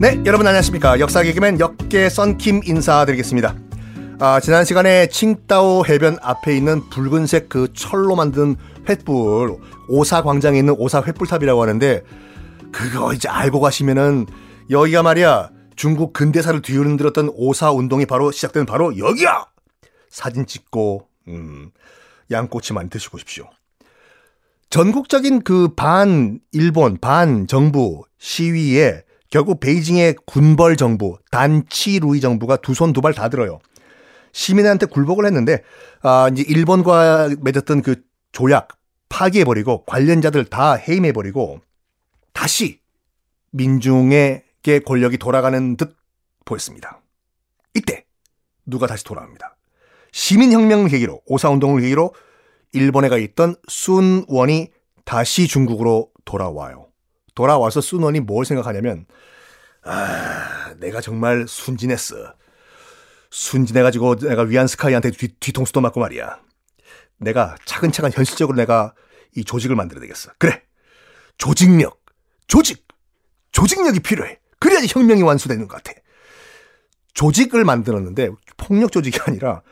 네, 여러분 안녕하십니까. 역사 개그맨 역계 썬킴 인사드리겠습니다. 아, 지난 시간에 칭따오 해변 앞에 있는 붉은색 그 철로 만든 횃불, 오사 광장에 있는 오사 횃불탑이라고 하는데, 그거 이제 알고 가시면은, 여기가 말이야, 중국 근대사를 뒤흔들었던 오사 운동이 바로 시작된 바로 여기야! 사진 찍고, 음, 양꼬치 많이 드시고 오십시오. 전국적인 그 반 일본, 반 정부 시위에 결국 베이징의 군벌 정부, 단치 루이 정부가 두 손 두 발 다 들어요. 시민한테 굴복을 했는데 아 이제 일본과 맺었던 그 조약 파기해버리고 관련자들 다 해임해버리고 다시 민중에게 권력이 돌아가는 듯 보였습니다. 이때 누가 다시 돌아옵니다. 시민혁명을 계기로 오사운동을 계기로 일본에 가 있던 순원이 다시 중국으로 돌아와요. 돌아와서 순원이 뭘 생각하냐면 아 내가 정말 순진했어. 순진해가지고 내가 위안 스카이한테 뒤, 뒤통수도 맞고 말이야. 내가 차근차근 현실적으로 내가 이 조직을 만들어야 되겠어. 그래. 조직력. 조직. 조직력이 필요해. 그래야지 혁명이 완수되는 것 같아. 조직을 만들었는데 폭력 조직이 아니라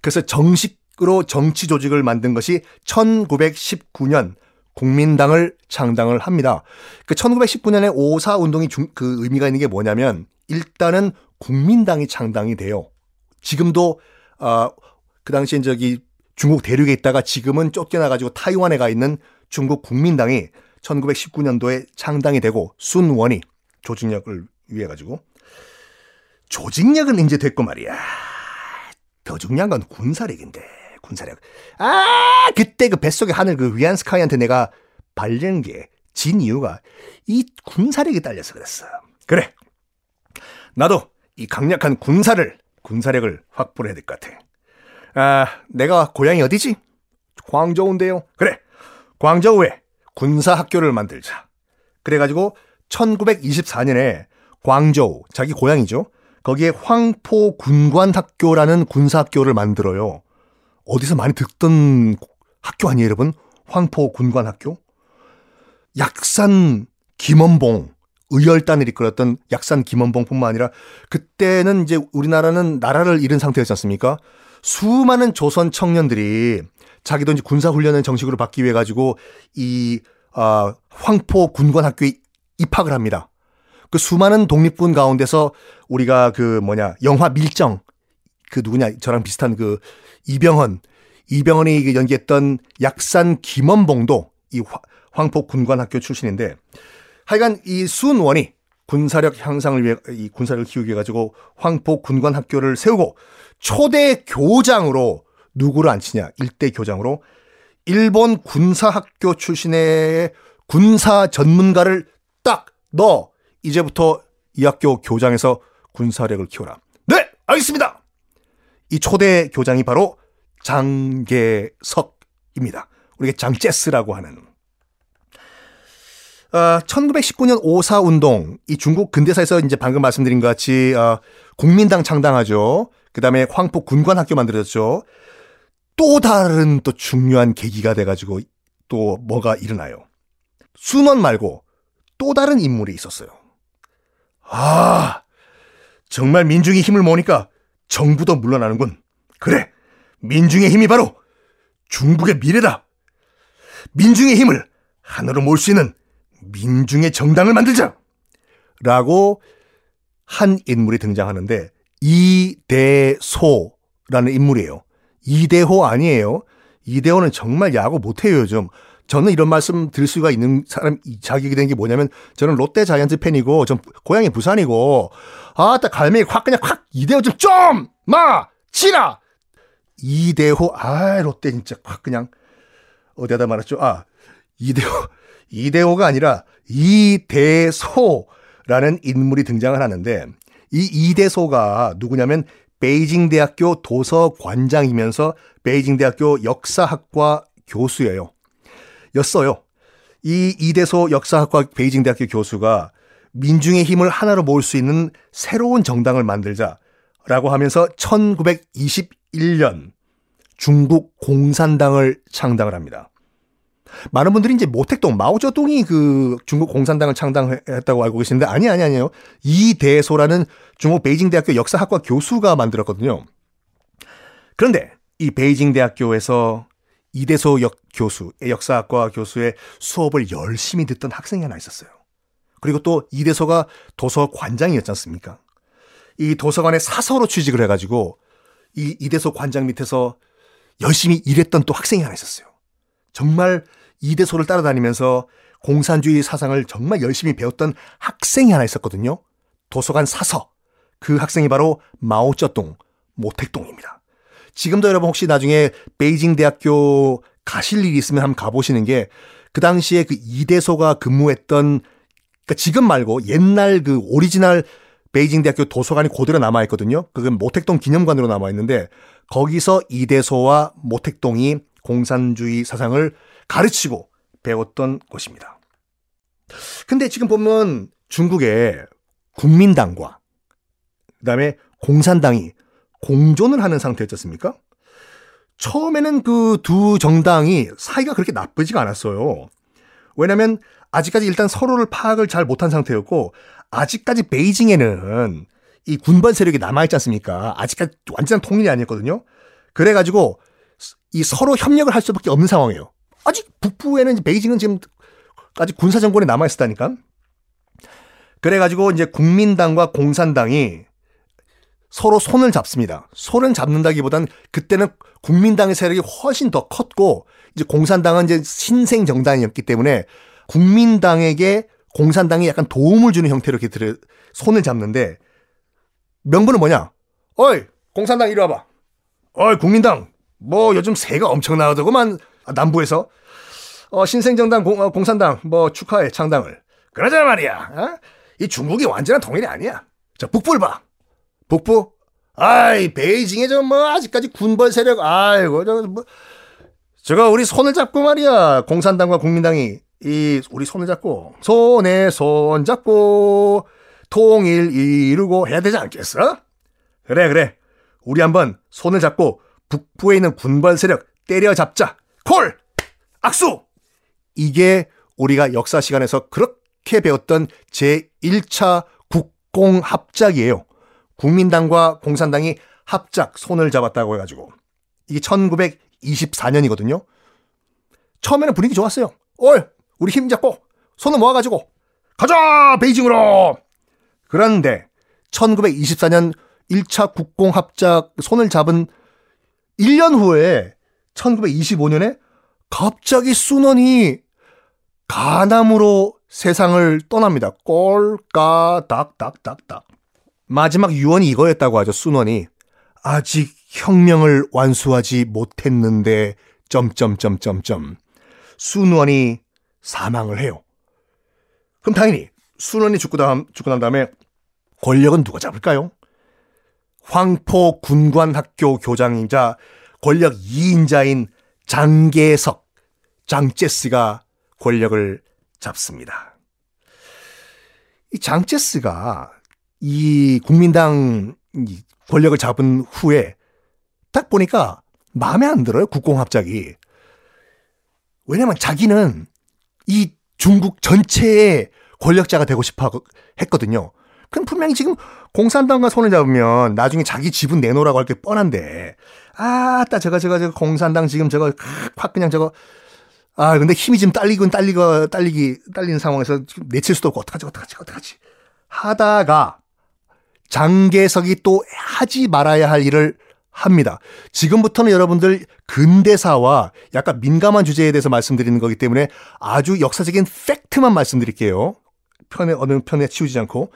그래서 정식 으로 정치 조직을 만든 것이 1919년 국민당을 창당을 합니다. 그 1919년에 오사 운동이 중, 그 의미가 있는 게 뭐냐면 일단은 국민당이 창당이 돼요. 지금도 어, 그 당시엔 저기 중국 대륙에 있다가 지금은 쫓겨나가지고 타이완에 가 있는 중국 국민당이 1919년도에 창당이 되고 순원이 조직력을 위해 가지고 조직력은 이제 됐고 말이야. 더 중요한 건 군사력인데 군사력. 아 그때 그 뱃속의 하늘 그 위안 스카이한테 내가 발른 게진 이유가 이 군사력이 딸려서 그랬어. 그래. 나도 이 강력한 군사를 군사력을 확보해야 될 것 같아. 아 내가 고향이 어디지? 광저우인데요. 그래. 광저우에 군사학교를 만들자. 그래가지고 1924년에 광저우 자기 고향이죠. 거기에 황포 군관학교라는 군사학교를 만들어요. 어디서 많이 듣던 학교 아니에요, 여러분? 황포 군관학교? 약산 김원봉 의열단을 이끌었던 약산 김원봉뿐만 아니라 그때는 이제 우리나라는 나라를 잃은 상태였지 않습니까? 수많은 조선 청년들이 자기도 이제 군사 훈련을 정식으로 받기 위해 가지고 이 아, 황포 군관 학교에 입학을 합니다. 그 수많은 독립군 가운데서 우리가 그 뭐냐 영화 밀정 그 누구냐 저랑 비슷한 그 이병헌 이병헌이 연기했던 약산 김원봉도 이 황포 군관학교 출신인데 하여간 이 순원이 군사력 향상을 위해 이 군사력을 키우기 위해 가지고 황포 군관학교를 세우고 초대 교장으로 누구를 앉히냐 일대 교장으로 일본 군사학교 출신의 군사 전문가를 딱 넣어 이제부터 이 학교 교장에서 군사력을 키워라. 네, 알겠습니다. 이 초대 교장이 바로 장계석입니다. 우리가 장제스라고 하는. 어, 1919년 오사 운동, 이 중국 근대사에서 이제 방금 말씀드린 것 같이 어, 국민당 창당하죠. 그 다음에 황포 군관학교 만들어졌죠. 또 다른 또 중요한 계기가 돼가지고 또 뭐가 일어나요. 순원 말고 또 다른 인물이 있었어요. 아, 정말 민중의 힘을 모으니까 정부도 물러나는군. 그래, 민중의 힘이 바로 중국의 미래다. 민중의 힘을 하나로 모을 수 있는 민중의 정당을 만들자! 라고 한 인물이 등장하는데 이대소라는 인물이에요. 이대호 아니에요. 이대호는 정말 야구 못해요, 요즘. 저는 이런 말씀 드릴 수가 있는 사람 자격이 된 게 뭐냐면 저는 롯데 자이언트 팬이고 전 고향이 부산이고 아따 갈매기 확 그냥 확 이대호 좀좀마 치라 이대호 아 롯데 진짜 확 그냥 어디다 말했죠 아 이대호 이대호가 아니라 이대소라는 인물이 등장을 하는데 이 이대소가 누구냐면 베이징 대학교 도서관장이면서 베이징 대학교 역사학과 교수예요. 였어요. 이 이대소 역사학과 베이징 대학교 교수가 민중의 힘을 하나로 모을 수 있는 새로운 정당을 만들자라고 하면서 1921년 중국 공산당을 창당을 합니다. 많은 분들이 이제 모택동 마오쩌둥이 그 중국 공산당을 창당했다고 알고 계시는데 아니 아니 아니요. 이대소라는 중국 베이징 대학교 역사학과 교수가 만들었거든요. 그런데 이 베이징 대학교에서 이대소 역 교수, 역사학과 교수의 수업을 열심히 듣던 학생이 하나 있었어요. 그리고 또 이대소가 도서관장이었지 않습니까? 이 도서관에 사서로 취직을 해가지고 이 이대소 관장 밑에서 열심히 일했던 또 학생이 하나 있었어요. 정말 이대소를 따라다니면서 공산주의 사상을 정말 열심히 배웠던 학생이 하나 있었거든요. 도서관 사서. 그 학생이 바로 마오쩌둥, 모택동입니다. 지금도 여러분 혹시 나중에 베이징 대학교 가실 일이 있으면 한번 가보시는 게 그 당시에 그 이대소가 근무했던 그러니까 지금 말고 옛날 그 오리지널 베이징 대학교 도서관이 그대로 남아 있거든요. 그건 모택동 기념관으로 남아 있는데 거기서 이대소와 모택동이 공산주의 사상을 가르치고 배웠던 곳입니다. 근데 지금 보면 중국의 국민당과 그다음에 공산당이 공존을 하는 상태였습니까? 처음에는 그 두 정당이 사이가 그렇게 나쁘지가 않았어요. 왜냐면 아직까지 일단 서로를 파악을 잘 못한 상태였고 아직까지 베이징에는 이 군반 세력이 남아있지 않습니까? 아직까지 완전한 통일이 아니었거든요. 그래가지고 이 서로 협력을 할 수밖에 없는 상황이에요. 아직 북부에는 베이징은 지금 아직 군사 정권이 남아 있었다니까. 그래가지고 이제 국민당과 공산당이 서로 손을 잡습니다. 손을 잡는다기보단 그때는 국민당의 세력이 훨씬 더 컸고 이제 공산당은 이제 신생 정당이었기 때문에 국민당에게 공산당이 약간 도움을 주는 형태로 이렇게 손을 잡는데 명분은 뭐냐? 어이 공산당 이리 와봐. 어이 국민당 뭐 요즘 새가 엄청 나오더구만 남부에서 어, 신생정당 공, 어, 공산당 뭐 축하해 창당을. 그러자 말이야. 어? 이 중국이 완전한 통일이 아니야. 자 북부를 봐. 북부? 아이 베이징에 저 뭐 아직까지 군벌 세력 아이고 저 뭐 제가 우리 손을 잡고 말이야 공산당과 국민당이 이 우리 손을 잡고 손에 손 잡고 통일 이루고 해야 되지 않겠어? 그래 그래 우리 한번 손을 잡고 북부에 있는 군벌 세력 때려잡자 콜 악수 이게 우리가 역사 시간에서 그렇게 배웠던 제1차 국공합작이에요. 국민당과 공산당이 합작 손을 잡았다고 해가지고 이게 1924년이거든요. 처음에는 분위기 좋았어요. 올 우리 힘 잡고 손을 모아가지고 가자 베이징으로. 그런데 1924년 1차 국공합작 손을 잡은 1년 후에 1925년에 갑자기 순원이 가남으로 세상을 떠납니다. 꼴까 닥닥닥닥. 마지막 유언이 이거였다고 하죠. 순원이 아직 혁명을 완수하지 못했는데 점점점점점 순원이 사망을 해요. 그럼 당연히 순원이 죽고, 다음, 죽고 난 다음에 권력은 누가 잡을까요? 황포 군관학교 교장이자 권력 2인자인 장계석, 장제스가 권력을 잡습니다. 이 장제스가 이 국민당 권력을 잡은 후에 딱 보니까 마음에 안 들어요. 국공합작이. 왜냐면 자기는 이 중국 전체의 권력자가 되고 싶어 했거든요. 그럼 분명히 지금 공산당과 손을 잡으면 나중에 자기 지분 내놓으라고 할 게 뻔한데, 아, 따, 저거, 저거, 저거, 공산당 지금 저거, 확 그냥 저거, 아, 근데 힘이 지금 딸리고 딸리고, 딸리기, 딸리는 상황에서 내칠 수도 없고, 어떡하지, 어떡하지, 어떡하지. 하다가, 장계석이 또 하지 말아야 할 일을 합니다. 지금부터는 여러분들 근대사와 약간 민감한 주제에 대해서 말씀드리는 거기 때문에 아주 역사적인 팩트만 말씀드릴게요. 편에, 어느 편에 치우지 않고.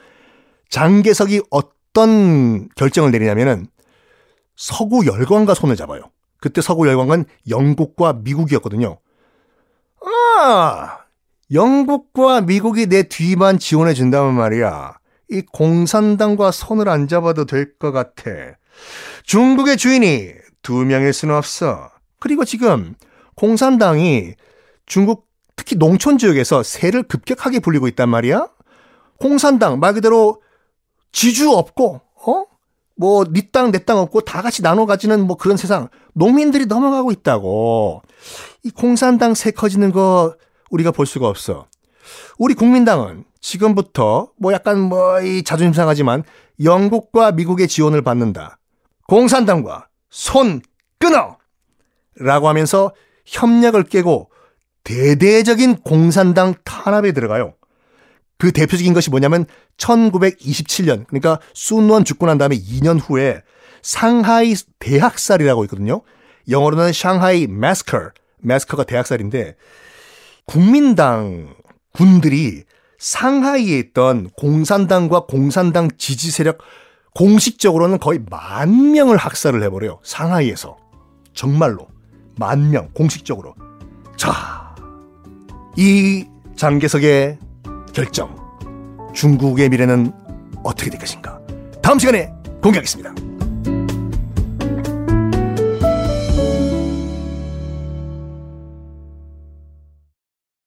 장계석이 어떤 결정을 내리냐면은 서구 열강과 손을 잡아요. 그때 서구 열강은 영국과 미국이었거든요. 아, 영국과 미국이 내 뒤만 지원해 준다면 말이야. 이 공산당과 손을 안 잡아도 될 것 같아. 중국의 주인이 두 명일 수는 없어. 그리고 지금 공산당이 중국 특히 농촌 지역에서 세를 급격하게 불리고 있단 말이야. 공산당 말 그대로 지주 없고 어? 뭐 네 땅 내 땅 없고 다 같이 나눠 가지는 뭐 그런 세상 농민들이 넘어가고 있다고. 이 공산당 새 커지는 거 우리가 볼 수가 없어. 우리 국민당은 지금부터 뭐 약간 뭐 이 자존심 상하지만 영국과 미국의 지원을 받는다. 공산당과 손 끊어! 라고 하면서 협력을 깨고 대대적인 공산당 탄압에 들어가요. 그 대표적인 것이 뭐냐면 1927년 그러니까 순원 죽고 난 다음에 2년 후에 상하이 대학살이라고 있거든요. 영어로는 샹하이 마스커, 마스커가 대학살인데 국민당 군들이 상하이에 있던 공산당과 공산당 지지 세력 공식적으로는 거의 만 명을 학살을 해버려요. 상하이에서. 정말로. 만 명, 공식적으로. 자, 이 장개석의 결정. 중국의 미래는 어떻게 될 것인가? 다음 시간에 공개하겠습니다.